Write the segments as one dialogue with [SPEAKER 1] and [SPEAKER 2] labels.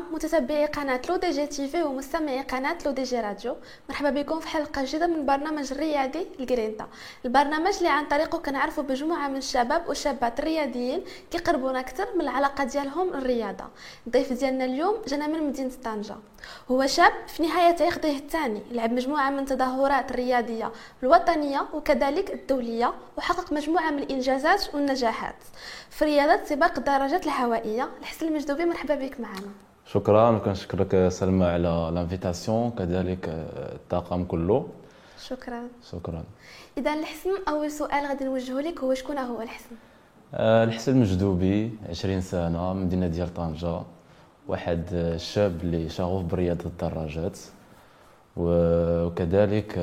[SPEAKER 1] الكرام متتبعي قناة Le DJ TV ومستمعي قناة Le DJ Radio. مرحبا بكم في حلقة جديدة من برنامج الرياضي L'GRINTA. البرنامج اللي عن طريقه كنعرفوا بمجموعة من الشباب والشابات الرياضيين كيقربونا أكثر من العلاقة ديالهم الرياضة. الضيف ديالنا اليوم جانا من مدينة طنجة. هو شاب في نهاية تاريخه الثاني لعب مجموعة من التظاهرات الرياضية الوطنية وكذلك الدولية وحقق مجموعة من الإنجازات والنجاحات. في رياضة سباق الدراجات الهوائية الحسن المجدوبي مرحبا بك معنا.
[SPEAKER 2] شكرا. وكنشكرك سلمى على لانفيتاسيون كذلك الطاقم كله.
[SPEAKER 1] شكرا.
[SPEAKER 2] شكرا.
[SPEAKER 1] اذا الحسن أول سؤال غادي نوجهه لك. هو شكون؟ هو الحسن.
[SPEAKER 2] آه، الحسن المجدوبي 20 سنة من مدينة ديال طنجة. واحد الشاب اللي شغوف برياضة الدراجات. وكذلك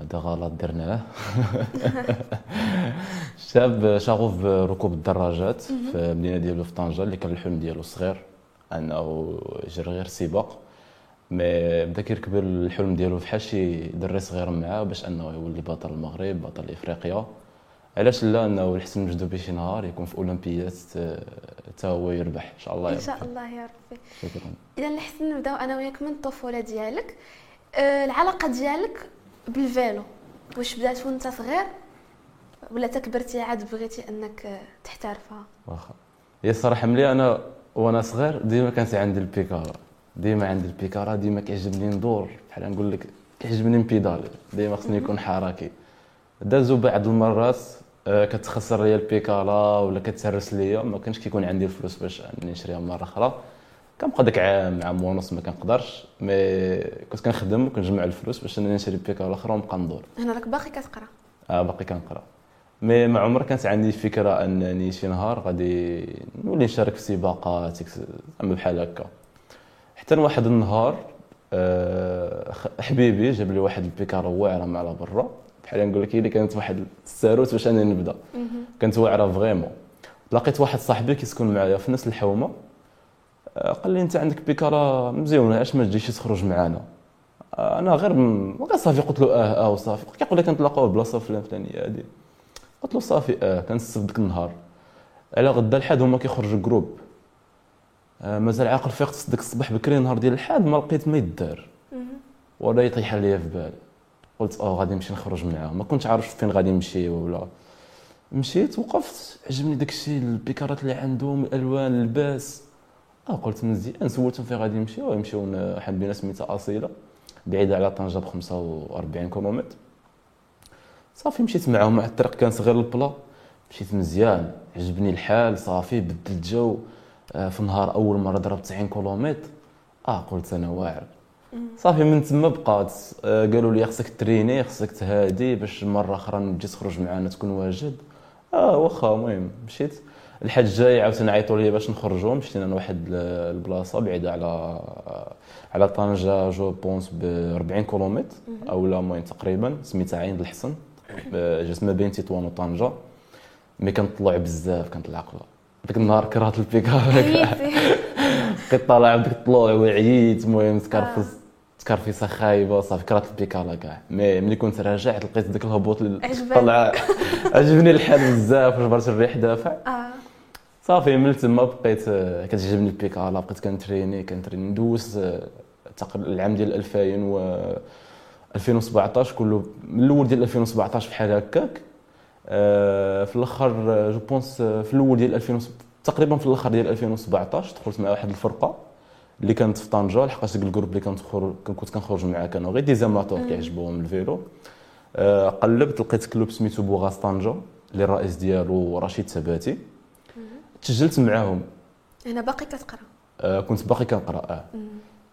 [SPEAKER 2] هذا غلط درناه. شاب شغوف بركوب الدراجات في المدينة ديالو في طنجة اللي كان الحلم ديالو صغير. أنه يجري غير سباق مي بدا كيركب الحلم ديالو فحال شي دري صغير معاه باش أنه يولي بطل المغرب بطل إفريقيا. علاش لا؟ أنه الحسن مجدوبي شي نهار يكون في أولمبيات حتى هو يربح. إن شاء الله
[SPEAKER 1] إن شاء الله يا ربي.
[SPEAKER 2] شكرا.
[SPEAKER 1] إذا الحسن نبداو أنا وياك من الطفولة ديالك. أه العلاقة ديالك بال vélo. واش بدات وأنت صغير؟ ولا تكبرتي عاد بغيتي أنك تحترفها؟
[SPEAKER 2] واخا. هي الصراحة ملي أنا وأنا صغير ديما كانت عندي البيكالا. ديما عندي البيكالا ديما كيعجبني ندور. بحال نقول لك كيعجبني نبيدالي ديما خصني نكون حركي. دازو بعض المرات آه، كتخسر ليا البيكالا ولا كتهرس ليا ما كانش كيكون عندي الفلوس باش نشريها مرة أخرى. كنبقى داك عام عام ونص ما كنقدرش mais كنت كنخدم وكنجمع الفلوس باش نشري بيكالا أخرى ونبقى ندور.
[SPEAKER 1] هنا راك باقي كتقرا.
[SPEAKER 2] آه باقي كنقرا. mais مع عمر كانت عندي فكرة أنني شي نهار غادي نولي نشارك في سباقات زعما بحال هكا. حتى واحد النهار آه، حبيبي جاب لي واحد البيكالا واعرة مع على برا. بحال نقول لك هي اللي كانت واحد الساروت باش انني نبدأ. كانت واعرة vraiment. لقيت واحد صاحبي كيسكن معايا في نفس الحومة. آه، قال لي أنت عندك بيكارا مزيونة اش ما تجيش تخرج معنا آه، أنا غير غير صافي. قلت له أه أه وصافي. كيقول لك كنتلاقاو بلاصة فلان فلانية هادي. قلت له صافي آه كنسف ديك النهار. على غدا الحد هما كيخرجوا جروب آه مازال عاقل فيقت ديك الصباح بكري نهار ديال الحد ما لقيت ما يدار. ولا يطيح ليا في بالي قلت آه غادي نمشي نخرج معاهم ما كنتش عارف فين غادي نمشي ولا. مشيت وقفت. عجبني داك الشيء البيكارات اللي عندهم الألوان اللباس آه قلت مزيان. سولتهم فين غادي نمشيو يمشيو واحد المدينة سميتها أصيلة بعيدة على طنجة ب 45 كيلومتر. صافي مشيت معاهم مع الطريق كان صغير البلا. مشيت مزيان عجبني الحال صافي بدل الجو. آه، في النهار أول مرة ضربت 90 كيلومتر. آه قلت أنا واعر. صافي من تما بقات. آه، قالوا لي خصك تريني خصك تهادي باش مرة أخرى تجي تخرج معنا تكون واجد. آه واخا المهم مشيت. الحاج الجاي عاوتاني عيطوا لي باش نخرجوا. مشينا لواحد البلاصة بعيدة على على طنجة je pense ب 40 كيلومتر أو لا المهم تقريبا سميتها عين الحصن. جات ما بين تطوان وطنجة mais كنطلع بزاف كنطلع ديك النهار كرهت البيكالا بقيت طالع بديك الطلوع وعييت المهم تكرفست تكرفيسة خايبة صافي كرهت البيكالا كاع. mais ملي كنت راجع لقيت داك الهبوط طلع عجبني الحال بزاف وجبرت الريح دافع.
[SPEAKER 1] آه.
[SPEAKER 2] صافي من تما بقيت آه، كتعجبني البيكالا بقيت كنتريني كنتريني. ندوز آه، العام ديال 2000 و 2017 كله من الأول ديال 2017 بحال هكاك. آه، في الأخر je pense في الأول ديال 2000 تقريبا في الأخر ديال 2017 دخلت مع واحد الفرقة اللي كانت في طنجة لحقاش ديك ال groupe اللي كنت كنت كنخرج معاه كانوا غير des amateurs كيعجبوهم ال vélo قلبت لقيت club سميتو بوغاز طنجة اللي الرئيس ديالو رشيد ثباتي. تسجلت معاهم.
[SPEAKER 1] أنا باقي كتقرا
[SPEAKER 2] آه كنت باقي كنقرأ آه.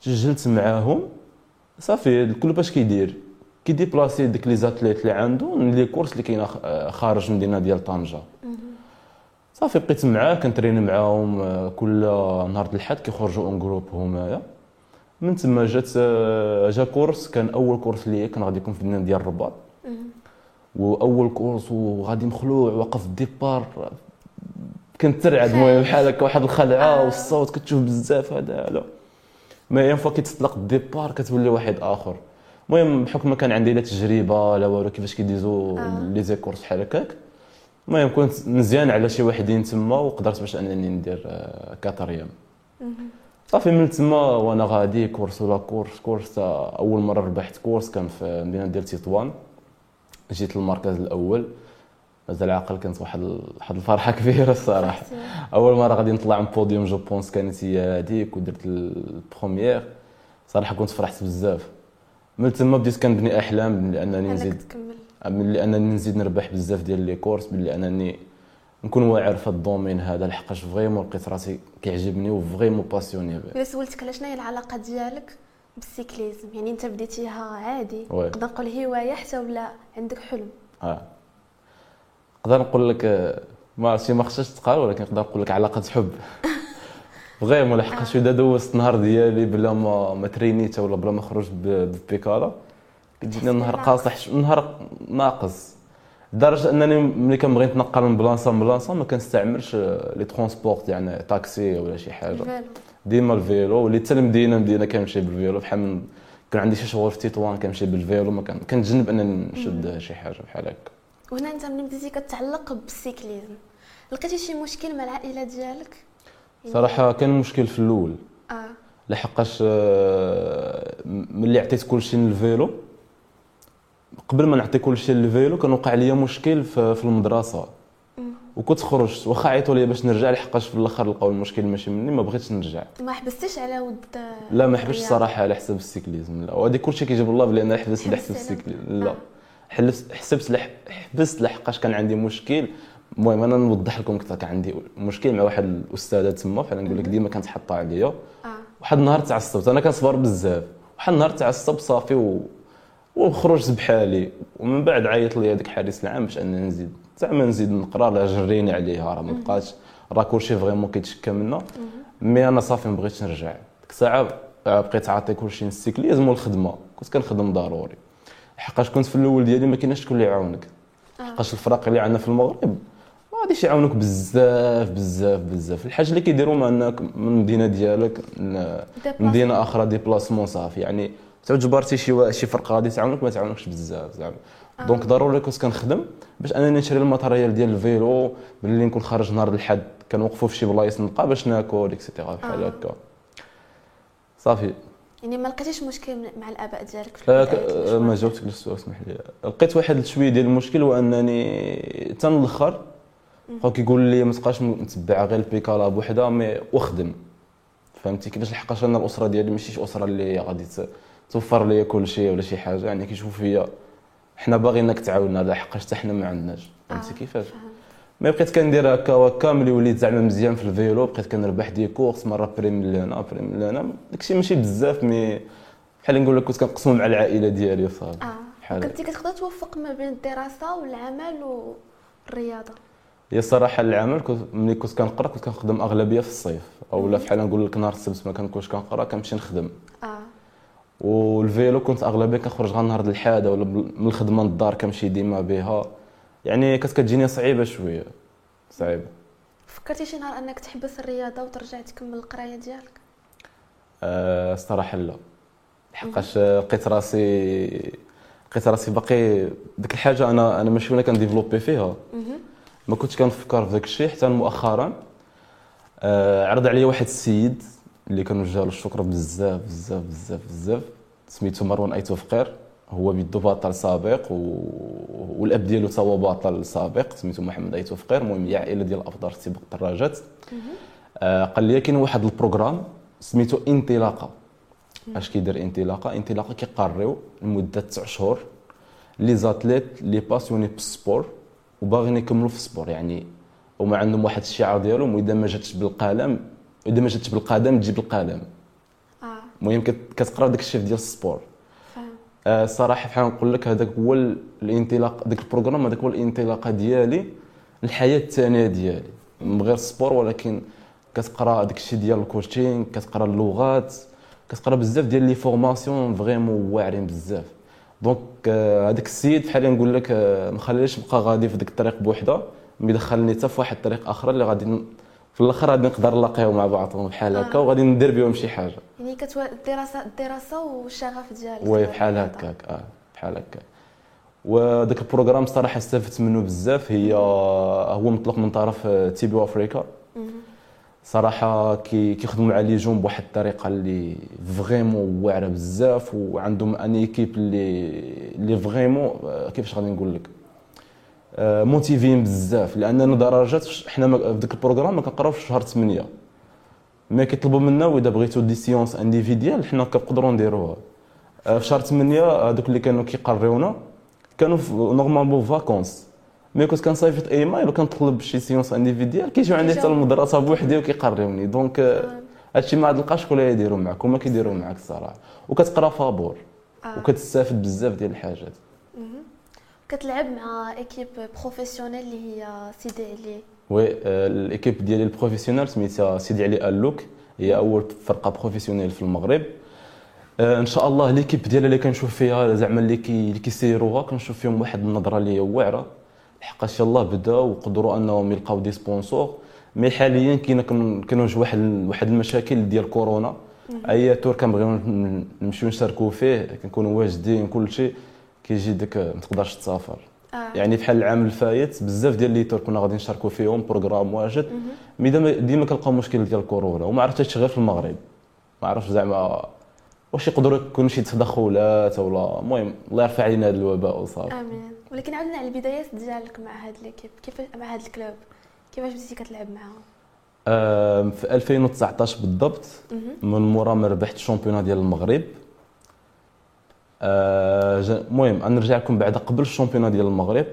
[SPEAKER 2] تسجلت معاهم. صافي الكل باش كيدير. كيديبلاسي ديك les athlètes اللي عنده les courses اللي كاينة خارج المدينة ديال طنجة. صافي بقيت معاه كنتريني معاهم آه، كل نهار الحد كيخرجوا en groupe همايا من تما جات آه، جا course كان أول course ليا كان غادي يكون في المدينة ديال الرباط وأول course وغادي مخلوع واقف départ. كنت ترعد المهم بحال هكا واحد الخلعة آه. والصوت كتشوف بزاف هذا لا mais une fois كيتطلق ال départ كتولي واحد آخر. المهم بحكم ما كان عندي لا تجربة لا والو كيفاش كيديزو آه. les courses بحال هكاك. المهم كنت مزيان على شي وحدين تما وقدرت باش أنني ندير quatrième صافي من تما وأنا غادي course ولا course course أول مرة ربحت course كان في المدينة ديال تطوان. جيت للمركز الأول. مازال عاقل كانت واحد واحد الفرحة كبيرة الصراحة. أول مرة غادي نطلع من podium je pense كانت هي هذيك ودرت ال première. صراحة كنت فرحت بزاف. من تما بديت كنبني أحلام لأنني نزيد من لأنني نزيد نربح بزاف ديال les courses باللي انني نكون واعر في ال domaine هذا. لحقاش vraiment لقيت راسي كيعجبني و vraiment passionné
[SPEAKER 1] به إلا سولتك على شنو هي العلاقة ديالك؟ بال cyclisme. يعني أنت بديتيها عادي. نقدر نقول هواية حتى ولا عندك حلم؟
[SPEAKER 2] آه. نقدر نقول لك ما عرفتش ما خصهاش تقال ولكن نقدر نقول لك علاقة حب. vraiment لحقاش اذا دوزت النهار ديالي بلا ما ما ترينيت ولا بلا ما خرج ببيكالا كتجيني النهار قاصح النهار ناقص. لدرجه أنني ملي كنبغي نتنقل من بلاصة لبلاصة ما كنستعملش les transports يعني طاكسي ولا شي حاجة. ديما ال vélo ولي حتى المدينة مدينه كنمشي بال vélo. بحال من كان عندي شي شغل في تطوان كنمشي بال vélo. ما كنتجنب أنني نشد شي حاجة بحال هكا.
[SPEAKER 1] وهنا انت ملي بديتي كتعلق بال cyclisme لقيتي شي مشكل مع العائلة ديالك؟
[SPEAKER 2] صراحة كان مشكل في الأول. آه. لحقاش آه، ملي عطيت كلشي لل vélo قبل ما نعطي كلشي لل vélo كان وقع لي مشكل في المدرسة. وكنت خرجت واخا عيطوا لي باش نرجع لحقاش في الآخر لقاو المشكل ماشي مني ما بغيتش نرجع.
[SPEAKER 1] ما حبستش على ود
[SPEAKER 2] لا ما حبستش الصراحه على حساب ال cyclisme لا. وهذه كلشي كيجيب الله بلي أنا حبست على حساب ال cyclisme. لا. حبست حسبت حبست لحقاش كان عندي مشكل. المهم أنا نوضح لكم أكثر. كان عندي مشكل مع واحد الأستاذة تما بحال نقول لك ديما كانت حاطة عليا. آه. واحد النهار تعصبت. أنا كنصبر بزاف. واحد النهار تعصب صافي و... وخرجت بحالي. ومن بعد عيط لي هذاك حارس العام باش أنني نزيد. زعما نزيد نقرأ لا جريني عليها. راه ما بقاش. راه كلشي vraiment كيتشكى منا mais أنا صافي ما بغيتش نرجع. ديك الساعة بقيت عاطي كلشي لل cyclisme والخدمة. كنت كنخدم ضروري. حقاش كنت في الأول ديالي ما كايناش شكون اللي يعاونك. حقاش الفرق اللي عندنا في المغرب ما غاديش يعاونوك بزاف بزاف بزاف. الحاجة اللي كيديروا أنك من المدينة ديالك مدينة أخرى déplacement صافي. يعني تعود جبرتي شي شي فرقه غادي تعاونك ما تعاونكش بزاف زعما. آه. donc ضروري كنت كنخدم باش أنني نشري ال matériel ديال ال vélo باللي نكون خارج نهار الحد كنوقفوا في شي بلايص نلقى باش ناكل et cetera بحال آه. هكا. صافي.
[SPEAKER 1] يعني ما لقيتيش مشكل مع الآباء ديالك
[SPEAKER 2] في آه ما جاوبتك للسؤال اسمح لي. لقيت واحد شوية ديال المشكل هو انني حتى الأخر بقاو كيقول لي ما تبقاش متبع غير البيكالا بوحدها mais وخدم فهمتي؟ كيفاش لحقاش أنا الأسرة ديالي؟ ماشي شي أسرة اللي غادي توفر لي كل شيء ولا شي حاجة. يعني كيشوفوا فيا. حنا باغيينك تعاوننا لا حقاش حتى حنا ما عندناش. فهمتي آه. كيفاش؟ ما بقيت كندير هكا وهكا ملي وليت زعما مزيان في ال vélo بقيت كنربح des courses مرة prime لهنا prime لهنا. داكشي ماشي بزاف mais بحال نقول لك كنت كنقسمو مع العائلة ديالي وصافي
[SPEAKER 1] آه. كنتي كتقدر توفق ما بين الدراسة والعمل والرياضة؟
[SPEAKER 2] هي الصراحه العمل كنت ملي كنت كنقرأ كنت كنخدم أغلبية في الصيف. اولا بحال نقول لك نهار السبت ما كنكونش كنقرأ كنمشي نخدم. آه. والفيلو كنت أغلبية كنخرج غير نهار الحاده ولا من الخدمة للدار كنمشي ديما بها. يعني كانت كتجيني صعيبة شوية. صعيبة.
[SPEAKER 1] فكرتي شي نهار أنك تحبس الرياضة وترجع تكمل القراية ديالك؟
[SPEAKER 2] أه الصراحة لا. لحقاش لقيت راسي لقيت راسي باقي ديك الحاجة أنا أنا ماشي أنا كنديفلوبي فيها. ما كنتش كنفكر في داك الشيء حتى مؤخرا. أه عرض عليا واحد السيد اللي كنوجه له الشكر بزاف بزاف بزاف بزاف. سميتو مروان أيتو فقير. هو بيدو بطل سابق و... والأب ديالو تا هو بطل سابق سميتو محمد أيتو فقير. المهم هي عائلة ديال الافضل سباق الدراجات آه قال لي كاين واحد ال programme سميتو انطلاقة. أش كيدير انطلاقة؟ انطلاقة كيقريو لمدة 9 شهور. les athlètes les passionnés بال sport وباغيين يكملوا في ال sport. يعني هما عندهم واحد الشعار ديالهم وإذا ما جاتش بالقلم إذا ما جاتش بالقدم تجيب القلم. آه. المهم كتقرا داك الشيء ديال ال sport. آه صراحة بحال نقول لك هذاك هو الانطلاق داك ال programme هذاك هو الانطلاقه ديالي الحياة الثانية ديالي. من غير ال sport ولكن كتقرأ داك الشيء ديال ال coaching كتقرأ اللغات كتقرأ بزاف ديال les formations vraiment واعرين بزاف. donc آه، هذاك السيد بحال نقول لك آه، ما خلانيش نبقى غادي في ديك الطريق بوحدة mais دخلني حتى في واحد الطريق آخر اللي غادي في الآخر غادي نقدر نلاقيو مع بعضهم بحال هكا آه. وغادي ندير بهم شي حاجة.
[SPEAKER 1] يعني كتوافق الدراسه الدراسة والشغف ديالك.
[SPEAKER 2] oui بحال هكاك. آه بحال هكا وداك ال programme صراحة استفدت منه بزاف. هي هو مطلق من طرف تيبو أفريكا صراحة كي كيخدموا مع les jeunes بواحد الطريقة اللي vraiment واعرة بزاف وعندهم une équipe اللي اللي vraiment كيفاش غادي نقول لك؟ motivés بزاف لاننا درجات حنا في ذاك ال programme ما كنقراوش في شهر 8 mais كيطلبوا منا وإذا بغيتو des séances individuelles حنا كنقدروا نديروها. في شهر 8 هذوك اللي كانوا كيقريونا كانوا normalement vacances mais كنت كنصيفط ايميل وكنطلب شي séance individuelle كيجيو عندي حتى المدرسة بوحدي وكيقريوني donc هادشي ما تلقاش ولا يديروا معك هما كيديروا معك الصراحه وكتقرا فابور.
[SPEAKER 1] آه.
[SPEAKER 2] وكتستافد بزاف ديال الحاجات.
[SPEAKER 1] كتلعب مع équipe professionnelle اللي هي سيدي علي.
[SPEAKER 2] oui ال équipe ديالي ال professionnelle سميتها سيدي علي الوك هي اول فرقه professionnelle في المغرب. ان شاء الله l'équipe ديالها اللي كنشوف فيها زعما اللي كي اللي كيسيروها كنشوف فيهم واحد النظرة اللي هي واعرة. لحقاش يلاه بداو وقدروا أنهم يلقاو des sponsors. mais حاليا كاين كاين واحد واحد المشاكل ديال كورونا. أي tour كنبغيو نمشيو نشاركوا فيه كنكونوا واجدين كل شيء كيجي داك ما تقدرش تسافر.
[SPEAKER 1] آه.
[SPEAKER 2] يعني بحال العام الفايت بزاف ديال les tours كنا غادي نشاركوا فيهم programme واجد. mais ديما كنلقاو مشكل ديال كورونا وما عرفتش غير في المغرب. ما عرفتش زعما واش يقدروا يكونوا شي تدخلات ولا المهم الله يرفع علينا هذا الوباء وصافي.
[SPEAKER 1] آمين. ولكن عاودنا على البدايات ديالك مع هاد l'équipe كيف مع هاد ال club. كيفاش بديتي كتلعب معاهم؟
[SPEAKER 2] آه، في 2019 بالضبط من مورا ما ربحت ال championnat ديال المغرب. المهم أنا نرجع لكم بعد قبل ال championnat ديال المغرب.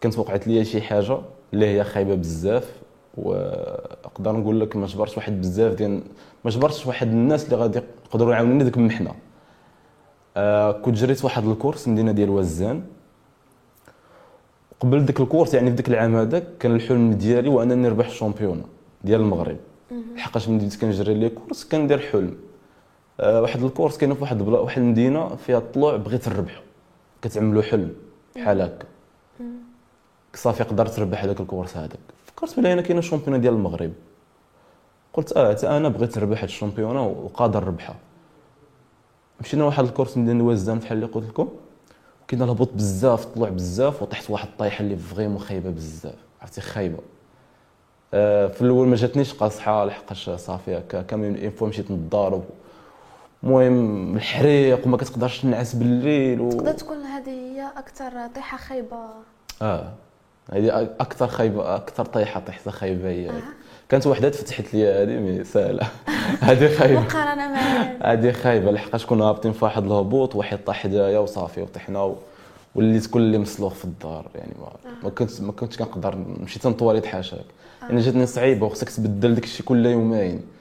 [SPEAKER 2] كانت وقعت لي شي حاجة اللي هي خايبة بزاف وأقدر نقول لك ما جبرتش واحد بزاف ديال ما جبرتش واحد الناس اللي غادي يقدروا يعاونوني ديك المحنة. آه كنت جريت واحد ال course مدينة ديال وزان قبل ديك ال course يعني في ديك العام هذاك كان الحلم ديالي هو انني نربح ال championnat ديال المغرب. لحقاش من بديت كنجري les courses كندير حلم. آه واحد ال course كاين في واحد ال place واحد المدينة فيها الطلوع بغيت نربحو كتعملوا حلم بحال هكا. صافي قدرت نربح هذاك ال course هذاك. فكرت بلي أنا كاينة ال championnat ديال المغرب. قلت آه حتى أنا بغيت نربح هاد ال championnat وقادر نربحها. مشينا واحد ال course مدينة وزان بحال اللي قلت لكم. كاين الهبوط بزاف طلوع بزاف وطحت واحد الطيحه اللي vraiment خايبة بزاف. عرفتي؟ خايبة. آه في الأول ما جاتنيش قاصحة لحقاش صافي هكا. كامل en forme مشيت نضارب المهم الحريق وما كتقدرش تنعس بالليل
[SPEAKER 1] و... تقدر تكون هذه هي أكثر طيحة خايبة.
[SPEAKER 2] آه. هذه أكثر خايبة أكثر طيحة طيحة خايبة هي. آه. كانت وحده تفتحت لي هذه mais سهلة. هذه خايبة.
[SPEAKER 1] مقارنة مع
[SPEAKER 2] هذه خايبة. لحقاش كنا هابطين في واحد الهبوط واحد طاح حدايا وصافي وطحنا وليت كل مسلوخ في الدار يعني ما, آه. ما كنت ما كنتش كنقدر نمشي تنطواليت حاشاك آه. يعني جاتني صعيبة وخصك تبدل داك الشيء كل يومين.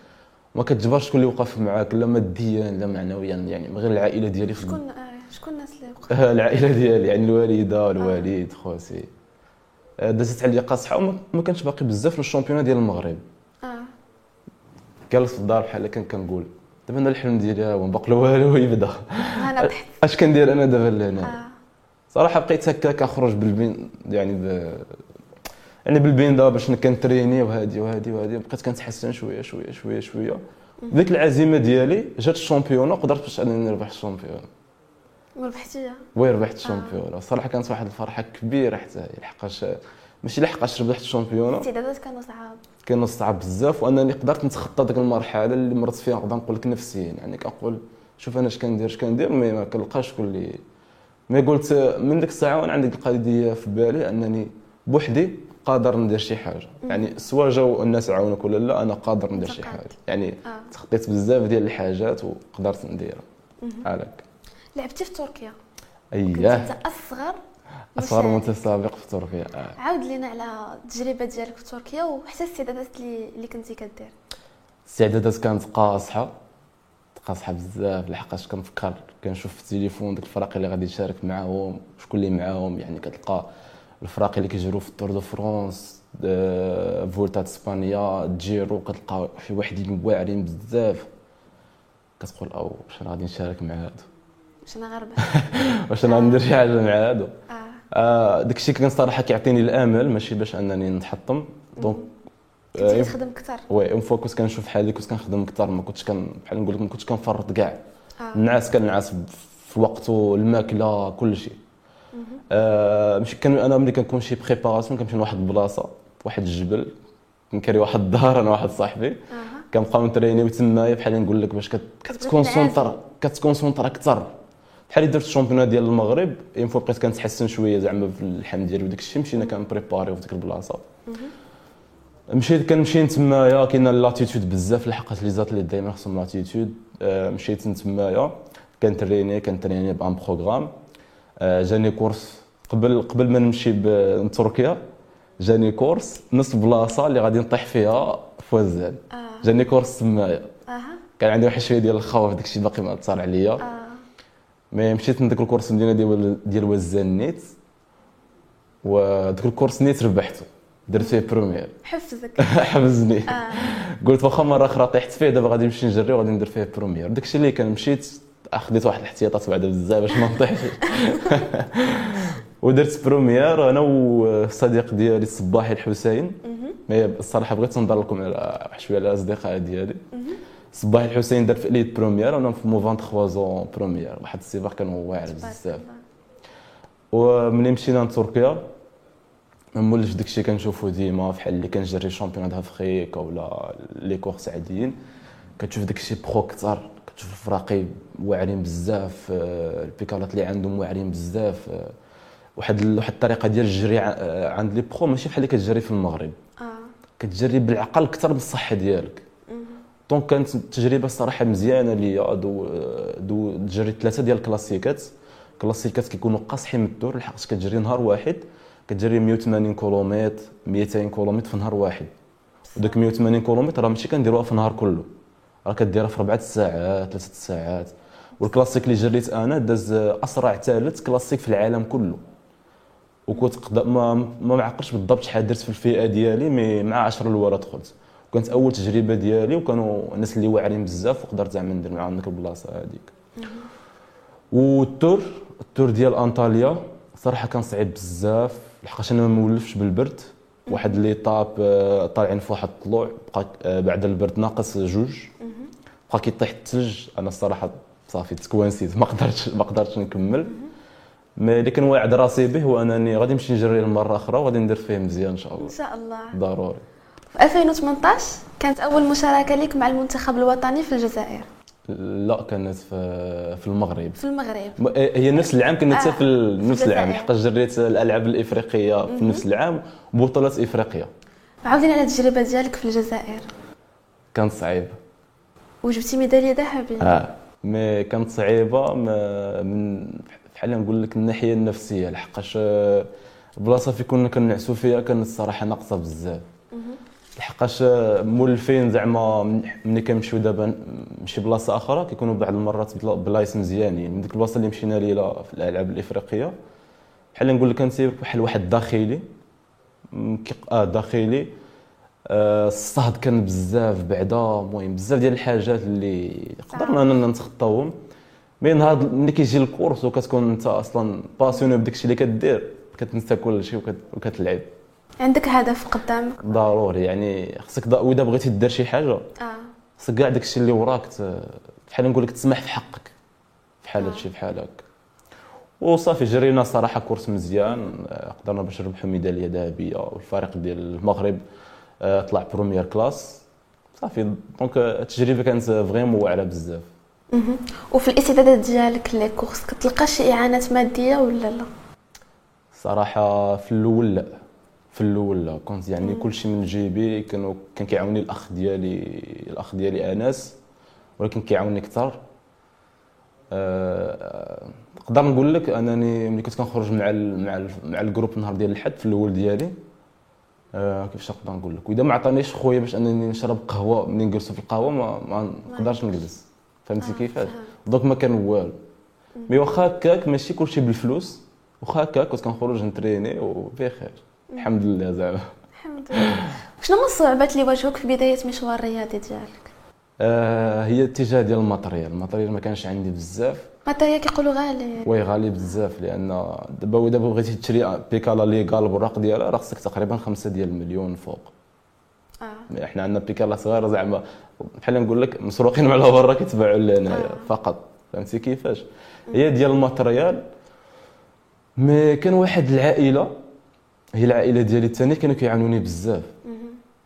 [SPEAKER 2] ما كتجبرش شكون اللي وقف معاك لا ماديا لا معنويا يعني غير العائلة ديالي
[SPEAKER 1] شكون شكون الناس اللي
[SPEAKER 2] وقفوا العائلة ديالي يعني الوالدة الوالد خوتي دازت عليا قاصحه وما كانش باقي بزاف لل championnat ديال المغرب. آه. جالس في الدار بحال هكا كنقول دابا أنا الحلم ديالي هو باقي والو يبدا
[SPEAKER 1] أنا
[SPEAKER 2] أش كندير أنا دابا لهنا آه. صراحة بقيت هكا كنخرج بال peine يعني ب... يعني بال peine دابا باش كن تْ entraîner وهادي وهادي وهادي بقيت كنتحسن شوية شوية شوية شوية. ديك العزيمة ديالي جات ال championnat قدرت باش أنني نربح ال championnat.
[SPEAKER 1] وربحتيها
[SPEAKER 2] oui ربحت ال championnat. آه. صراحة كانت واحد الفرحة كبيرة حتى هي لحقاش ماشي لحقاش ربحت ال championnat.
[SPEAKER 1] الاستعدادات كانوا صعاب.
[SPEAKER 2] كانوا صعاب بزاف وأنا قدرت نتخطى ديك المرحلة اللي مرت فيها نقدر نقول لك نفسيا. يعني كنقول شوف أنا اش كندير اش كندير mais ما كنلقاش شكون اللي mais قلت من ديك الساعة وأنا عندي القضية في بالي أنني بوحدي قادر ندير شي حاجة. يعني سواء جاو الناس عاونوك ولا لا أنا قادر ندير شي حاجة. يعني آه. تخطيت بزاف ديال الحاجات وقدرت نديرها. بحالك
[SPEAKER 1] لعبتي في تركيا.
[SPEAKER 2] اييه
[SPEAKER 1] كنت أصغر
[SPEAKER 2] أصغر متسابق في تركيا.
[SPEAKER 1] آه. عاود لينا على التجربة ديالك في تركيا وحتى الاستعدادات اللي اللي كنتي كدير.
[SPEAKER 2] الاستعدادات كانت قاصحة. قاصحة بزاف. لحقاش كنفكر كنشوف في التليفون ديك الفرق اللي غادي يشارك معاهم شكون اللي معاهم. يعني كتلقى الفرق اللي كيجروا في ال Tour de France Vuelta إسبانيا Giro كتلقى شي واحدين واعرين بزاف. كتقول أو واش أنا غادي نشارك مع هادو؟
[SPEAKER 1] واش أنا غربة
[SPEAKER 2] واش أنا ندير شي حاجة مع هادو؟ آه. داك الشيء كان صراحة كيعطيني الأمل ماشي باش أنني نتحطم. donc
[SPEAKER 1] كنت آه، كتخدم أكثر
[SPEAKER 2] oui en fait كنت كنشوف حالي كنت كنخدم أكثر ما كنتش كان بحال نقول لك ما كنتش كنفرط كاع. آه. النعاس كنعس في وقته الماكلة كل شيء آه مش كان أنا ملي كنكون شي préparation كنمشي لواحد البلاصه واحد الجبل كنكري واحد الدار أنا واحد صاحبي.
[SPEAKER 1] أها.
[SPEAKER 2] كنبقاو نترينيو تمايا بحال نقول لك باش كت- كتكونسونطر كتكونسونطر أكثر. بحال درت ال championnat ديال المغرب une fois بقيت كنتحسن شوية زعما في اللحم ديالي وداك الشيء مشينا كنبريباريو في ديك البلاصة. مشيت كنمشي تمايا كاينة l'altitude بزاف لحقات les athlètes دائما خصهم l'altitude آه، مشيت تمايا كنتريني كنتريني ب un programme. آه، جاني course قبل قبل ما نمشي لتركيا جاني course نفس بلاصة اللي غادي نطيح فيها في وزان
[SPEAKER 1] آه.
[SPEAKER 2] جاني course تمايا
[SPEAKER 1] أها.
[SPEAKER 2] كان عندي واحد شوية ديال الخوف داك الشيء باقي ما أثر عليا.
[SPEAKER 1] آه.
[SPEAKER 2] mais مشيت لذاك ال course المدينة ديال ديال وزان نيت. وداك ال course نيت ربحته. درت فيه premier
[SPEAKER 1] حفزك
[SPEAKER 2] حفزني
[SPEAKER 1] آه.
[SPEAKER 2] قلت واخا مرة أخرى طيحت فيه دابا غادي نمشي نجري وغادي ندير فيه premier داك الشيء اللي كان مشيت أخذت واحد الاحتياطات بعدا بزاف باش ما نطيحش. ودرت premier أنا والصديق ديالي الصباحي الحسين. mais الصراحة بغيت نهضر لكم على واحد شوية على الاصدقاء ديالي. صباحي الحسين دار في élite premier وأنا في moins 23 ans premier. واحد السباق كان واعر بزاف. وملي مشينا لتركيا ما مولفش داكشي كنشوفو ديما بحال اللي كنجري champion d'Afrique ولا les courses عاديين. كتشوف داكشي pro كثر كتشوف الفراقي واعرين بزاف آه، البيكالات اللي عندهم واعرين بزاف آه، واحد واحد الطريقة ديال الجري آه، عند les pros ماشي بحال اللي كتجري في المغرب.
[SPEAKER 1] آه.
[SPEAKER 2] كتجري بالعقل أكثر من الصحة ديالك. donc كانت تجربة الصراحه مزيانة ليا دو دو جريت ثلاثة ديال الكلاسيكات. كلاسيكات كيكونوا قاصحين من ال tour لحقاش كتجري نهار واحد كتجري 180 كيلومتر 200 كيلومتر في نهار واحد. وداك 180 كيلومتر راه ماشي كنديروها في النهار كله. راه كديرها في اربعه ساعات ثلاثة ساعات والكلاسيك اللي جريت أنا داز أسرع ثالث كلاسيك في العالم كله. وكنت قد- ما ما معقلش بالضبط شحال درت في الفئة ديالي mais مع 10 الاولى دخلت وكانت أول تجربة ديالي وكانوا الناس اللي واعرين بزاف وقدرت زعما ندير معاهم ديك البلاصة هذيك وال tour ال tour ديال أنطاليا صراحة كان صعيب بزاف لحقاش أنا ما مولفش بالبرد. واحد لي طاب آه، طالعين في واحد الطلوع بقى آه، بعد البرد ناقص جوج. بقى كيطيح الثلج أنا الصراحة صافي تكوانسيت ما قدرتش ما قدرتش نكمل. مي اللي كان واعد راسي به هو أنني غادي نمشي نجري المره أخرى وغادي ندير فيه مزيان إن شاء
[SPEAKER 1] إن
[SPEAKER 2] الله
[SPEAKER 1] شاء الله.
[SPEAKER 2] ضروري.
[SPEAKER 1] في 2018 كانت أول مشاركة لك مع المنتخب الوطني في الجزائر؟
[SPEAKER 2] لا كانت في في المغرب.
[SPEAKER 1] في المغرب.
[SPEAKER 2] م- هي نفس العام كنا
[SPEAKER 1] آه،
[SPEAKER 2] في نفس العام. لحقاش جريت الألعاب الإفريقية في نفس العام. وبطولات افريقيا
[SPEAKER 1] عاودينا على التجربة ديالك في الجزائر.
[SPEAKER 2] كانت صعيبه
[SPEAKER 1] وجبتي ميدالية ذهبيه
[SPEAKER 2] آه. مي كانت صعيبة ما- من بحال نقول لك الناحية النفسية لحقاش البلاصه فين كنا كنعسوا فيها كانت الصراحة ناقصة بزاف. لحقاش مولفين زعما ملي كنمشيو دابا نمشي بلاصة أخرى كيكونوا بعض المرات بلا- بلايص مزيانين. من ديك البلاصة اللي مشينا ليها في الألعاب الإفريقية. بحال نقول لك انت بحال واحد داخلي آه داخلي الصهد كان بزاف بعدا المهم بزاف ديال الحاجات اللي قدرنا إننا نتخطاوهم. mais نهار ملي كيجي ال course وكتكون انت أصلا passionné بداك الشيء اللي كدير كتنسى كل شيء وكت- وكتلعب.
[SPEAKER 1] عندك هدف قدامك؟
[SPEAKER 2] ضروري يعني خصك وإذا بغيتي دير شي حاجة
[SPEAKER 1] آه.
[SPEAKER 2] خصك كاع داك الشيء اللي وراك ت- بحال نقول لك تسمح في حقك بحال
[SPEAKER 1] آه.
[SPEAKER 2] هادشي بحال هكا وصافي جرينا صراحة course مزيان آه، قدرنا باش نربحوا ميدالية ذهبية والفريق ديال المغرب آه، طلع première classe صافي. donc آه، التجربة كانت vraiment واعرة بزاف.
[SPEAKER 1] وفي الاستعدادات ديالك لل course كتلقى شي إعانات مادية ولا لا؟
[SPEAKER 2] صراحة في الأول لا. في الأول لا. كنت يعني كل شيء من جيبي كانوا كان كيعاوني الأخ ديالي الأخ ديالي آنس ولكن كيعاوني أكثر. أه نقدر نقول لك أنني ملي كنت كنخرج مع ال مع ال مع ال groupe النهار ديال الحد في الأول ديالي أه كيفاش نقدر نقول لك؟ وإذا ما عطانيش خويا باش أنني نشرب قهوة ملي نجلسوا في القهوة ما, ما نقدرش نجلس. فهمتي
[SPEAKER 1] آه،
[SPEAKER 2] كيفاش. donc ما كان والو. mais واخا هكاك ماشي كلشي بالفلوس واخا هكاك كنت كنخرج نتريني وبخير الحمد لله زعما.
[SPEAKER 1] الحمد لله. شنو هما الصعوبات اللي واجهوك في بداية مشوار الرياضي ديالك؟
[SPEAKER 2] آه هي الاتجاه ديال ال matériel. ال matériel ما كانش عندي بزاف.
[SPEAKER 1] matériel كيقولوا غالي؟
[SPEAKER 2] oui غالي بزاف لأن دابا وإذا بغيتي تشري بيكالا légale بالوراق ديالها راه خصك تقريبا خمسة ديال المليون فوق.
[SPEAKER 1] آه.
[SPEAKER 2] إحنا عندنا بيكالا صغيرة زعما بحال نقول لك مسروقين على برا كيتباعوا لنا
[SPEAKER 1] آه.
[SPEAKER 2] فقط. فهمتي كيفاش؟ هي ديال ال matériel. mais كان واحد العائلة هي العائلة ديالي الثانية كانوا كيعاونوني بزاف.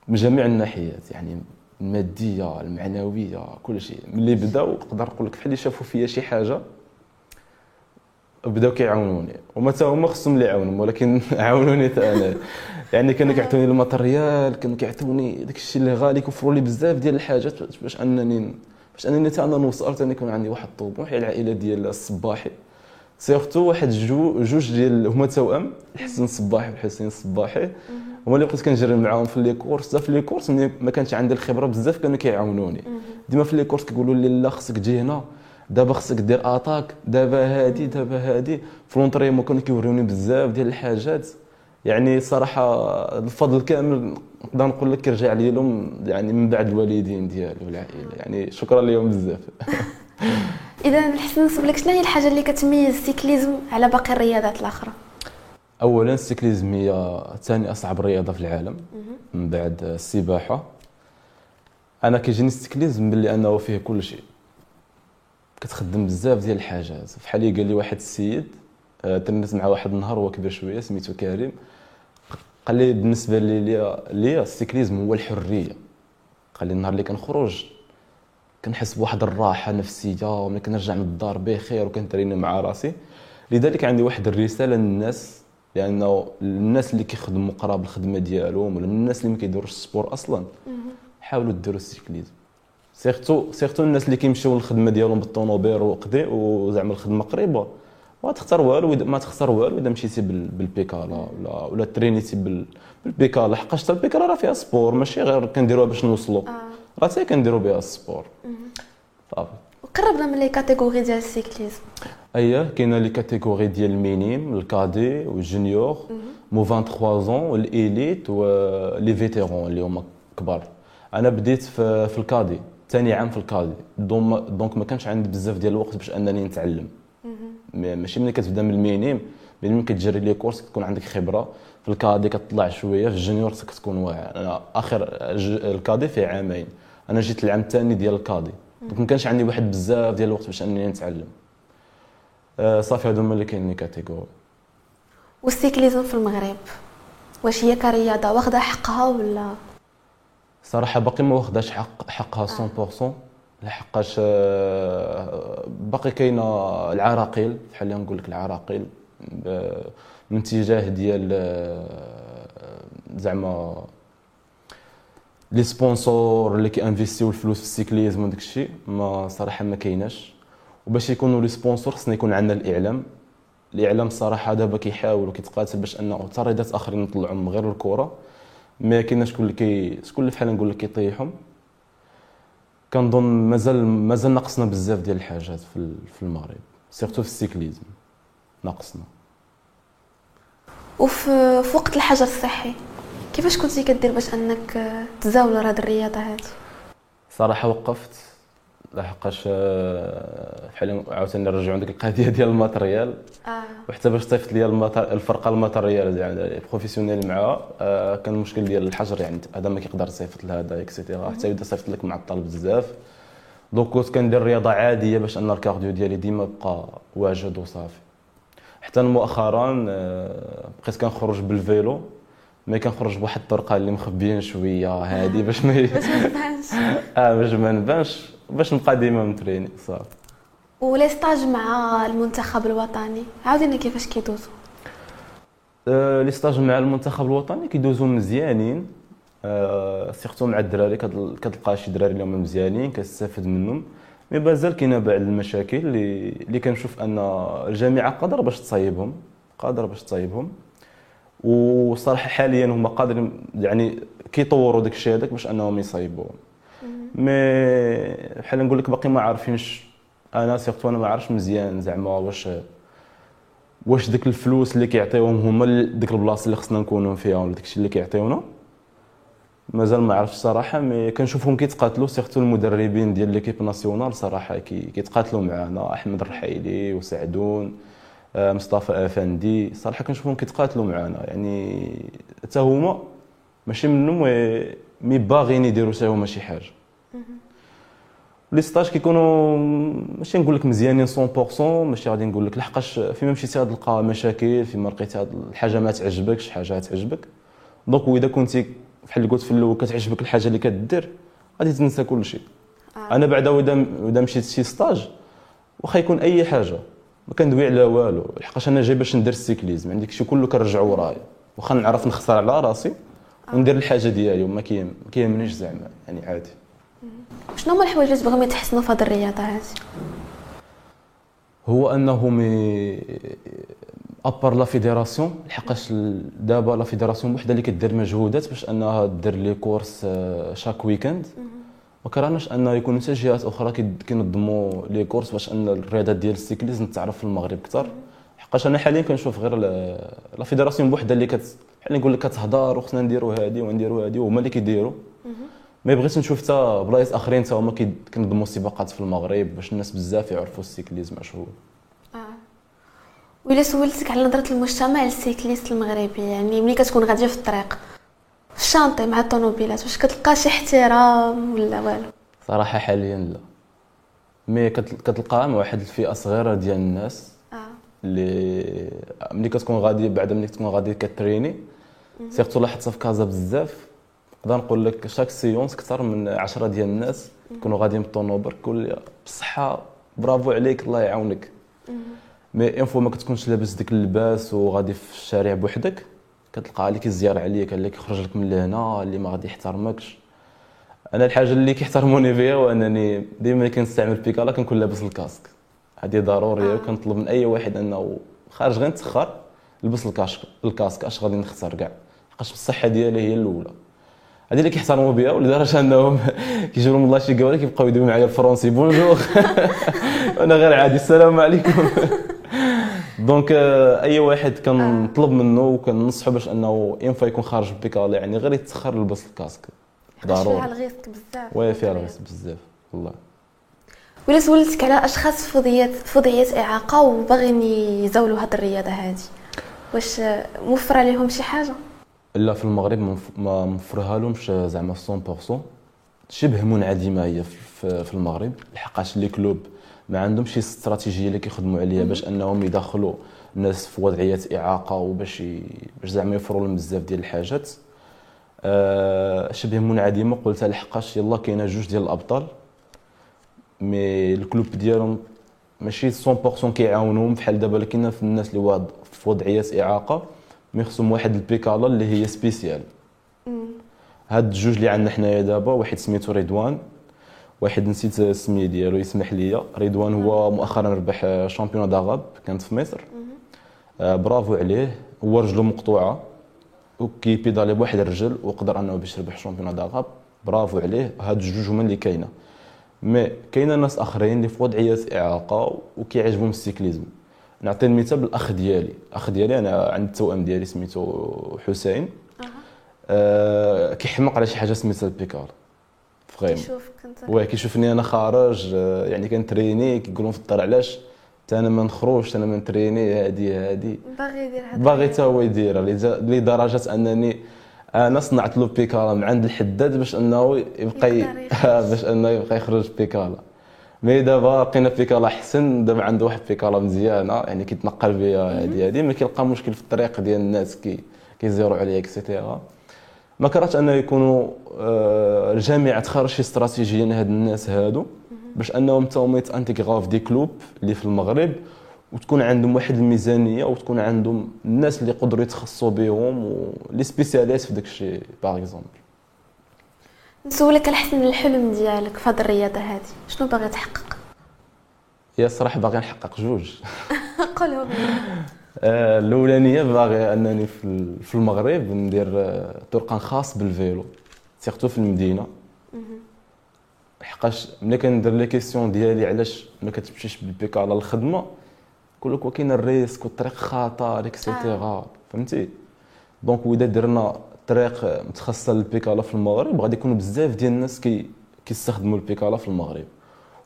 [SPEAKER 2] من جميع الناحيات يعني المادية المعنوية كل شيء. ملي بداو نقدر نقول لك بحال اللي شافوا فيا شي حاجة بداو كيعاونوني. وما تا هما خصهم اللي يعاونهم ولكن عاونوني حتى أنا. يعني كانوا كيعطوني ال matériel كانوا كيعطوني داك الشيء اللي غالي كيوفروا لي بزاف ديال الحاجات باش انني باش أنني حتى أنا نوصل حتى يكون عندي واحد الطموح العائلة ديال الصباحي. surtout واحد جو جوج ديال هما توأم الحسن الصباحي والحسين الصباحي. هما اللي بقيت كنجري معاهم في les courses. في les courses ما كانش عندي الخبرة بزاف كانوا كيعاونوني. ديما في les courses كيقولوا لي لا خصك تجي هنا. دابا خصك دير attaque دابا هادي دابا هادي. في l'entraînement كانوا كيوريوني بزاف ديال الحاجات. يعني صراحة الفضل كامل نقدر نقول لك كيرجع لي لهم يعني من بعد الوالدين ديالي والعائله يعني شكرا لهم بزاف.
[SPEAKER 1] إذا الحسن بالنسبة لك شنو هي الحاجة اللي كتميز ال cyclisme على باقي الرياضات الاخرى
[SPEAKER 2] اولا ال cyclisme هي ثاني أصعب رياضة في العالم من بعد السباحة. أنا كيجيني ال cyclisme باللي أنه فيه كل شيء. كتخدم بزاف ديال الحاجات. بحال قال لي واحد السيد آه، تنس مع واحد النهار هو كبير شوية سميتو كريم. قال لي بالنسبة لي لي ال cyclisme هو الحرية. قال لي النهار اللي كنخرج كنحس بواحد الراحة نفسية وملي كنرجع من الدار بخير وكنتريني مع راسي. لذلك عندي واحد الرسالة للناس لأنه الناس اللي كيخدموا قراب الخدمة ديالهم ولا الناس اللي ما كيديروش ال sport أصلا حاولوا ديروا ال cyclisme surtout surtout الناس اللي كيمشيو للخدمة ديالهم بالطونوبيل وقدي وزعما الخدمة قريبة ما تختار والو ما تخسر والو إذا مشيتي بالبيكالا ولا ولا trainيتي بالبيكالا. حقاش حتى البيكالا راه فيها sport ماشي غير كنديروها باش نوصلوا آه. راه حتى كنديروا بها ال sport
[SPEAKER 1] صافي وقربنا من les catégories ديال ال cyclisme.
[SPEAKER 2] اييه كاينة les catégories ديال المينيم ال cadets والجونيور. مو 23 زون والإيليت ولي فيتيرون اللي هما كبار. أنا بديت في, في الكادي. ثاني عام في ال cadets. donc ما كانش عندي بزاف ديال الوقت باش أنني نتعلم. ماشي ملي كتبدا من ال minimes. ملي كتجري les courses كتكون عندك خبرة. في ال cadets كتطلع شوية في ال juniors خصك تكون واعي أنا آخر ال cadets فيه عامين. أنا جيت العام الثاني ديال ال cadets donc ما كانش عندي واحد بزاف ديال الوقت باش انني نتعلم. أه صافي هادو هما اللي كاينين catégories.
[SPEAKER 1] وال cyclisme في المغرب؟ واش هي كرياضة؟ واخدة حقها ولا؟
[SPEAKER 2] صراحة باقي ما واخداش حق حقها 100% لحقاش آه، باقي كاينة العراقيل. بحال نقول لك العراقيل من اتجاه ديال آه، زعما les sponsors اللي كي investiو الفلوس في ال cyclisme وداك الشيء ما صراحة ما كايناش. وباش يكونوا les sponsors خصنا يكون عندنا الإعلام. الإعلام الصراحه دابا كيحاول وكيتقاتل باش أنه حتى رياضات آخرين يطلعوا غير الكرة ما كايناش شكون اللي كي شكون اللي بحال نقول لك كيطيحهم. كنظن مازال مازال ناقصنا بزاف ديال الحاجات في في المغرب surtout في ال cyclisme. ناقصنا.
[SPEAKER 1] وفي في وقت الحجر الصحي. كيفاش كنتي كدير باش أنك تزاول هاد الرياضة هادي
[SPEAKER 2] صراحة وقفت لحقاش آه، بحال عاوتاني نرجعوا عندك القضية ديال ال matériel. آه. وحتى باش صيفط لي الفرقة ال matériel يعني professionnel معاها. آه كان المشكل ديال الحجر يعني هذا ما كيقدر يصيفط لهذا etcetera حتى يبدا يصيفط لك معطل بزاف. donc كنت كندير رياضة عادية باش أن ال cardio ديالي ديما بقى واجد وصافي. حتى مؤخرا آه بقيت كنخرج بال vélo. mais كنخرج بواحد الطرقة اللي مخبيين شوية هادي باش ما
[SPEAKER 1] باش ما نبانش.
[SPEAKER 2] آه باش ما نبانش باش نبقى ديما م trainي صافي.
[SPEAKER 1] و les stages مع المنتخب الوطني؟ عاودينا كيفاش كيدوزو.
[SPEAKER 2] أه les stages مع المنتخب الوطني كيدوزو مزيانين. أه surtout مع الدراري كتلقى شي دراري اللي هما مزيانين كتستافد منهم. mais مازال كاينة بعض المشاكل اللي اللي كنشوف أن الجامعة قادرة باش تصايبهم قادرة باش تصايبهم. وصراحه حاليا هما قادرين يعني كيطوروا داك الشيء هذاك باش أنهم يصايبوهم. mais بحال نقول لك باقي ما عارفينش أنا surtout أنا ما عارفش مزيان زعما واش واش ديك الفلوس اللي كيعطيوهم هما ديك البلاصة اللي خصنا نكونوا فيها ولا داكشي اللي كيعطيونا. مازال ما عرفتش صراحة mais كنشوفهم كيتقاتلوا. surtout المدربين ديال l'équipe nationale صراحة كيتقاتلوا معنا أحمد الرحيلي وسعدون. مصطفى أفندي. صراحة كنشوفهم كيتقاتلوا معنا يعني حتى هما ماشي منهم mais باغيين يديروا حتى هما شي حاجة. les stages كيكونوا ماشي نقول لك مزيانين 100% ماشي غادي نقول لك لحقاش فيما مشيتي غتلقى مشاكل فيما لقيتي هاد الحاجة ما تعجبكش حاجة تعجبك donc واذا كنتي بحال اللي قلت في الأول كتعجبك الحاجة اللي كدير غادي تنسى كل شيء
[SPEAKER 1] آه.
[SPEAKER 2] أنا بعدا وإذا مشيت شي stage واخا يكون أي حاجة. ما كندوي على والو. لحقاش أنا جاي باش ندير ال cyclisme. عندي شي كله كنرجع ورايا واخا نعرف نخسر على راسي وندير الحاجة ديالي وما كيهم- ما كيهمنيش زعما. يعني عادي.
[SPEAKER 1] شنو هما الحوايج اللي تبغيهم يتحسنوا في هذه الرياضة هذه
[SPEAKER 2] هو انه mais à part la fédération لحقاش دابا la fédération وحدة اللي كدير مجهودات باش أنها دير les courses chaque week-end ما كرهناش أن يكونوا حتى جهات أخرى كينظموا les courses باش أن الرياضة ديال ال cyclisme تعرف في المغرب أكثر. حقاش أنا حاليا كنشوف غير la fédération بوحدها اللي كت بحال نقول لك كتهضر وخصنا نديروا هادي ونديروا هادي وهما اللي كيديروا ما بغيت نشوف حتى بلايص آخرين حتى هما كي- كينظموا سباقات في المغرب باش الناس بزاف يعرفوا ال cyclisme اش هو.
[SPEAKER 1] آه. وإلا سولتك على نظرة المجتمع لل cycliste المغربي يعني ملي كتكون غادية في الطريق. في ال chantier مع الطوموبيلات واش كتلقى شي احترام ولا والو؟
[SPEAKER 2] صراحة حاليا لا. mais كتل- كتلقاها مع واحد الفئة صغيرة ديال الناس
[SPEAKER 1] آه.
[SPEAKER 2] اللي ملي كتكون غادي بعد ملي كتكون غادي كت trainي surtout لاحظتها في كازا بزاف. نقدر نقول لك chaque séance أكثر من 10 ديال الناس يكونوا غاديين بالطونوبيل كل لي بالصحه برافو عليك الله يعاونك. mais une fois ما كتكونش لابس ديك اللباس وغادي في الشارع بوحدك. كتلقى اللي كيزيار عليك اللي كيخرج لك من لهنا اللي ما غادي يحترمكش. أنا الحاجة اللي كيحترموني فيها هو أنني ديما كنستعمل بيكالا كنكون لابس ال casque. هذه ضروريه
[SPEAKER 1] آه.
[SPEAKER 2] وكنطلب من أي واحد أنه خارج غير نتاخر لبس ال casque ال casque أش غادي نخسر كاع. لحقاش الصحه ديالي هي الأولى. هذه اللي كيحترموا بها ولدرجة أنهم كيجيو لهم الله شي قواله كيبقاو يدويو معايا ال français bonjour أنا غير عادي السلام عليكم. donc آه، أي واحد كنطلب منه وكننصحو باش أنه une fois يكون خارج بيكالا يعني غير يتسخر لبس ال casque.
[SPEAKER 1] حيتاش فيها
[SPEAKER 2] ضروري.
[SPEAKER 1] ال risque بزاف.
[SPEAKER 2] oui فيها الغيس بزاف. والله.
[SPEAKER 1] وإلا سولتك على أشخاص في وضعيات إعاقة وباغيين يزاولوا هذه الرياضة هذه واش موفره لهم شي حاجة؟
[SPEAKER 2] لا في المغرب ما موفرها لهمش زعما 100% شبه منعدمة هي في في المغرب. لحقاش les clubs ما عندهمش شي استراتيجية اللي كيخدموا عليها باش أنهم يدخلوا الناس في وضعيات إعاقة وباش ي... باش زعما يوفروا لهم بزاف ديال الحاجات. آه شبه منعدمة قلتها لحقاش يلا كاينة جوج ديال الأبطال mais ال club ديالهم ماشي 100% كيعاونوهم بحال دابا كاينة في الناس اللي واحد في وضعيات إعاقة mais خصهم واحد البيكالا اللي هي spéciale. هاد الجوج اللي عندنا حنايا دابا واحد سميتو رضوان واحد نسيت السمية ديالو يسمح لي رضوان هو مؤخرا ربح champion d'Arabe كانت في مصر. آه برافو عليه. هو رجلو مقطوعة وكيبيدالي بواحد الرجل وقدر أنه باش يربح champion d'Arabe برافو عليه. هاد الجوج هما اللي كاينة. mais كاينة ناس آخرين اللي في وضعيات إعاقة وكيعجبهم ال cyclisme. نعطي المثال بالأخ ديالي. الاخ ديالي أنا عندي التوأم ديالي سميتو حسين. آه كيحمق على شي حاجة سميتها البيكالا. vraiment
[SPEAKER 1] شوف كنت
[SPEAKER 2] واه كيشوفني أنا خارج آه، يعني كنتريني كيقولون في الدار علاش؟ حتى أنا ما نخرجش أنا ما نتريني هادي هادي.
[SPEAKER 1] باغي يدير هذا
[SPEAKER 2] باغي حتى هو يديرها لدرجة أنني أنا صنعت له بيكالا من عند الحداد باش أنه يبقى. باش أنه يبقى يخرج بيكالا. mais دابا لقينا بيكالا أحسن. دابا عنده واحد بيكالا مزيانة يعني كيتنقل بها هادي هادي. ما كيلقى مشكل في الطريق ديال الناس كي كيزيروا عليه et cetera ما كرهتش أنه يكونوا آه، الجامعة تخرج شي استراتيجيه لهاد الناس هادو باش أنهم حتى هما يتانتيغراو في des clubs اللي في المغرب وتكون عندهم واحد الميزانية وتكون عندهم الناس اللي يقدروا يتخصصوا بهم و les spécialistes في داك الشيء par exemple.
[SPEAKER 1] نسولك على حسن الحلم ديالك في هذه الرياضة هذه شنو باغي تحقق؟
[SPEAKER 2] هي الصراحه باغي نحقق جوج.
[SPEAKER 1] قولهم
[SPEAKER 2] الأولانية باغي أنني في ال- في المغرب ندير آه، طرقان خاص بال vélo. surtout في المدينة. حقاش ملي كندير les questions ديالي علاش ما كتمشيش بالبيك على الخدمة كيقول لك وكاين ال risque والطريق خطر et cetera فهمتي؟ donc وإذا درنا طريق متخصصه للبيكالا في المغرب غادي يكونوا بزاف ديال الناس كي كيستخدموا البيكالا في المغرب.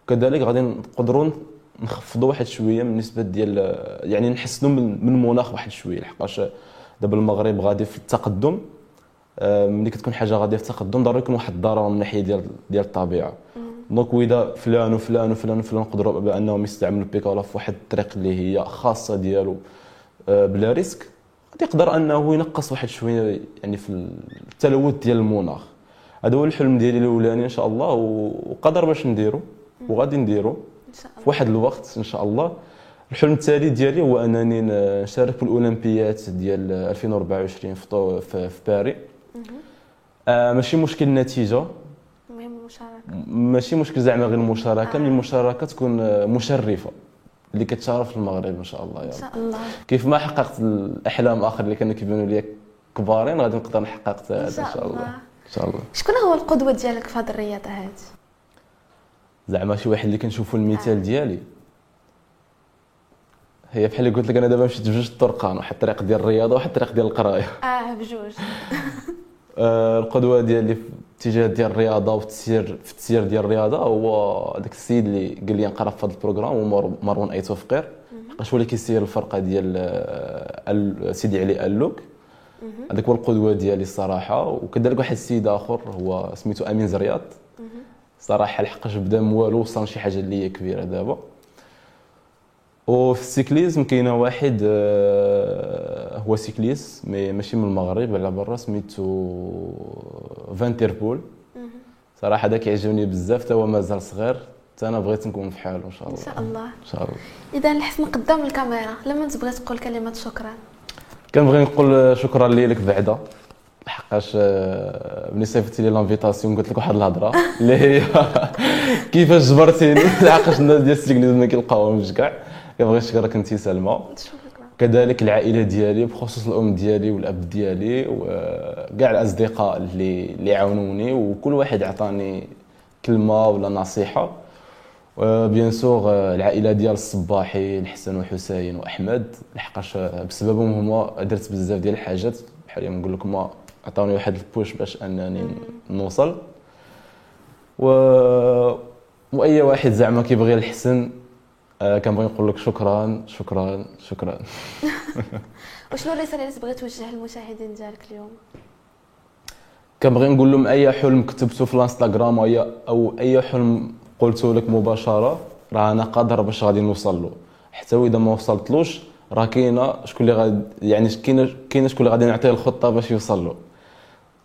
[SPEAKER 2] وكذلك غادي نقدروا نخفضوا واحد شوية من النسبة ديال يعني نحسنوا من من المناخ واحد شوية لحقاش دابا المغرب غادي في التقدم. آه، ملي كتكون حاجة غادية في التقدم ضروري يكون واحد الضرر من الناحيه ديال ديال الطبيعة. donc وإذا فلان وفلان وفلان وفلان نقدروا بأنهم يستعملوا البيكالا في واحد الطريق اللي هي خاصة ديالو آه، بلا ريسك غادي يقدر أنه ينقص واحد شوية يعني في التلوث ديال المناخ. هذا هو الحلم ديالي الأولاني إن شاء الله وقدر باش نديرو وغادي نديرو. في واحد الوقت إن شاء الله. الحلم التالي ديالي هو أنني نشارك في الأولمبيات ديال 2024 في طو- في في باري آه ماشي مشكل النتيجه
[SPEAKER 1] المهم المشاركه
[SPEAKER 2] ماشي مشكل زعما غير المشاركة
[SPEAKER 1] آه.
[SPEAKER 2] من المشاركة تكون آه، مشرفة اللي كتشارف المغرب إن شاء الله يا إن
[SPEAKER 1] شاء الله.
[SPEAKER 2] كيف ما حققت الأحلام آخر اللي كانوا كيبانوا لي كبارين غادي نقدر نحقق حتى
[SPEAKER 1] إن
[SPEAKER 2] هذا ان شاء الله.
[SPEAKER 1] الله.
[SPEAKER 2] إن شاء الله.
[SPEAKER 1] شكون هو القدوة ديالك في هذه الرياضة هذه؟
[SPEAKER 2] زعما شي واحد اللي كنشوفو المثال ديالي. هي بحال اللي قلت لك أنا دابا مشيت بجوج الطرقان واحد الطريق ديال الرياضة وواحد الطريق ديال القراية.
[SPEAKER 1] آه بجوج.
[SPEAKER 2] آه، القدوة ديالي في الاتجاه ديال الرياضة وفي التسيير في التسيير ديال الرياضة هو داك السيد اللي قال لي نقرا في هذا ال programme هو مر- مروان أيتو فقير. حقاش هو اللي كيسير الفرقة ديال آه، سيدي علي اللوك هذاك هو القدوة ديالي الصراحة. وكذلك واحد السيد آخر هو سميتو أمين زرياط. صراحة لحقاش بدا من والو وصل شي حاجة اللي هي كبيرة دابا. وفي ال cyclisme كاينة واحد آه، هو cycliste mais ماشي من المغرب على برا سميتو Van der Poel صراحة هذا كيعجبني بزاف تا هو مازال صغير حتى أنا بغيت نكون بحاله إن شاء
[SPEAKER 1] إن
[SPEAKER 2] الله
[SPEAKER 1] شاء الله.
[SPEAKER 2] إن شاء الله.
[SPEAKER 1] إذا الحسن قدام الكاميرا لمن تبغي تقول كلمة شكرا؟
[SPEAKER 2] كنبغي نقول شكرا ليك بعدا. لحقاش آه، ملي صيفطتي لي l'invitation قلت لك واحد الهضرة. اللي هي كيفاش جبرتيني لحقاش الناس ديال ال cyclisme ما كيلقاوهمش كاع. كنبغي نشكرك انت سلمى. كذلك العائلة ديالي بخصوص الأم ديالي والأب ديالي وكاع الأصدقاء اللي اللي عاونوني وكل واحد عطاني كلمة ولا نصيحة. و bien sûr العائلة ديال الصباحي الحسن وحسين وأحمد. لحقاش بسببهم هما درت بزاف ديال الحاجات. بحال ما نقول لكم عطاوني واحد ال push باش انني نوصل. و وأي واحد زعما كيبغي الحسن آه، كنبغي نقول لك شكرا شكرا شكرا.
[SPEAKER 1] وشنو الرساله اللي تبغي توجه للمشاهدين ديالك اليوم؟
[SPEAKER 2] كنبغي نقول لهم أي حلم كتبته في الانستغرام أو اي أو أي حلم قلته لك مباشرة راه أنا قادر باش غادي نوصل له حتى وإذا ما وصلتلوش راه كاينة شكون اللي غادي يعني كاينة كاينة شكون اللي غادي نعطيه الخطة باش يوصل له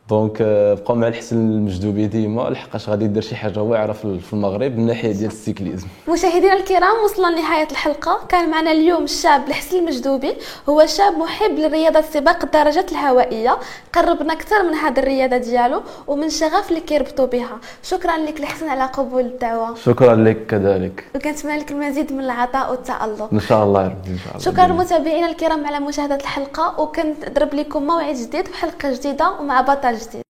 [SPEAKER 2] donc آه، بقاو مع الحسن المجدوبي ديما لحقاش غادي يدير شي حاجة واعرة في المغرب من الناحيه ديال ال cyclisme.
[SPEAKER 1] مشاهدينا الكرام وصلنا لنهاية الحلقة. كان معنا اليوم الشاب الحسن المجدوبي. هو شاب محب لرياضة سباق الدراجات الهوائية. قربنا أكثر من هذه الرياضة ديالو ومن شغف اللي كيربطوا بها. شكرا لك الحسن على قبول الدعوة.
[SPEAKER 2] شكرا لك كذلك.
[SPEAKER 1] وكنتمنى لك المزيد من العطاء والتألق.
[SPEAKER 2] إن شاء الله يا ربي إن شاء الله.
[SPEAKER 1] شكرا متابعينا الكرام على مشاهدة الحلقة. وكنضرب لكم موعد جديد وحلقة جديدة ومع بطل جديد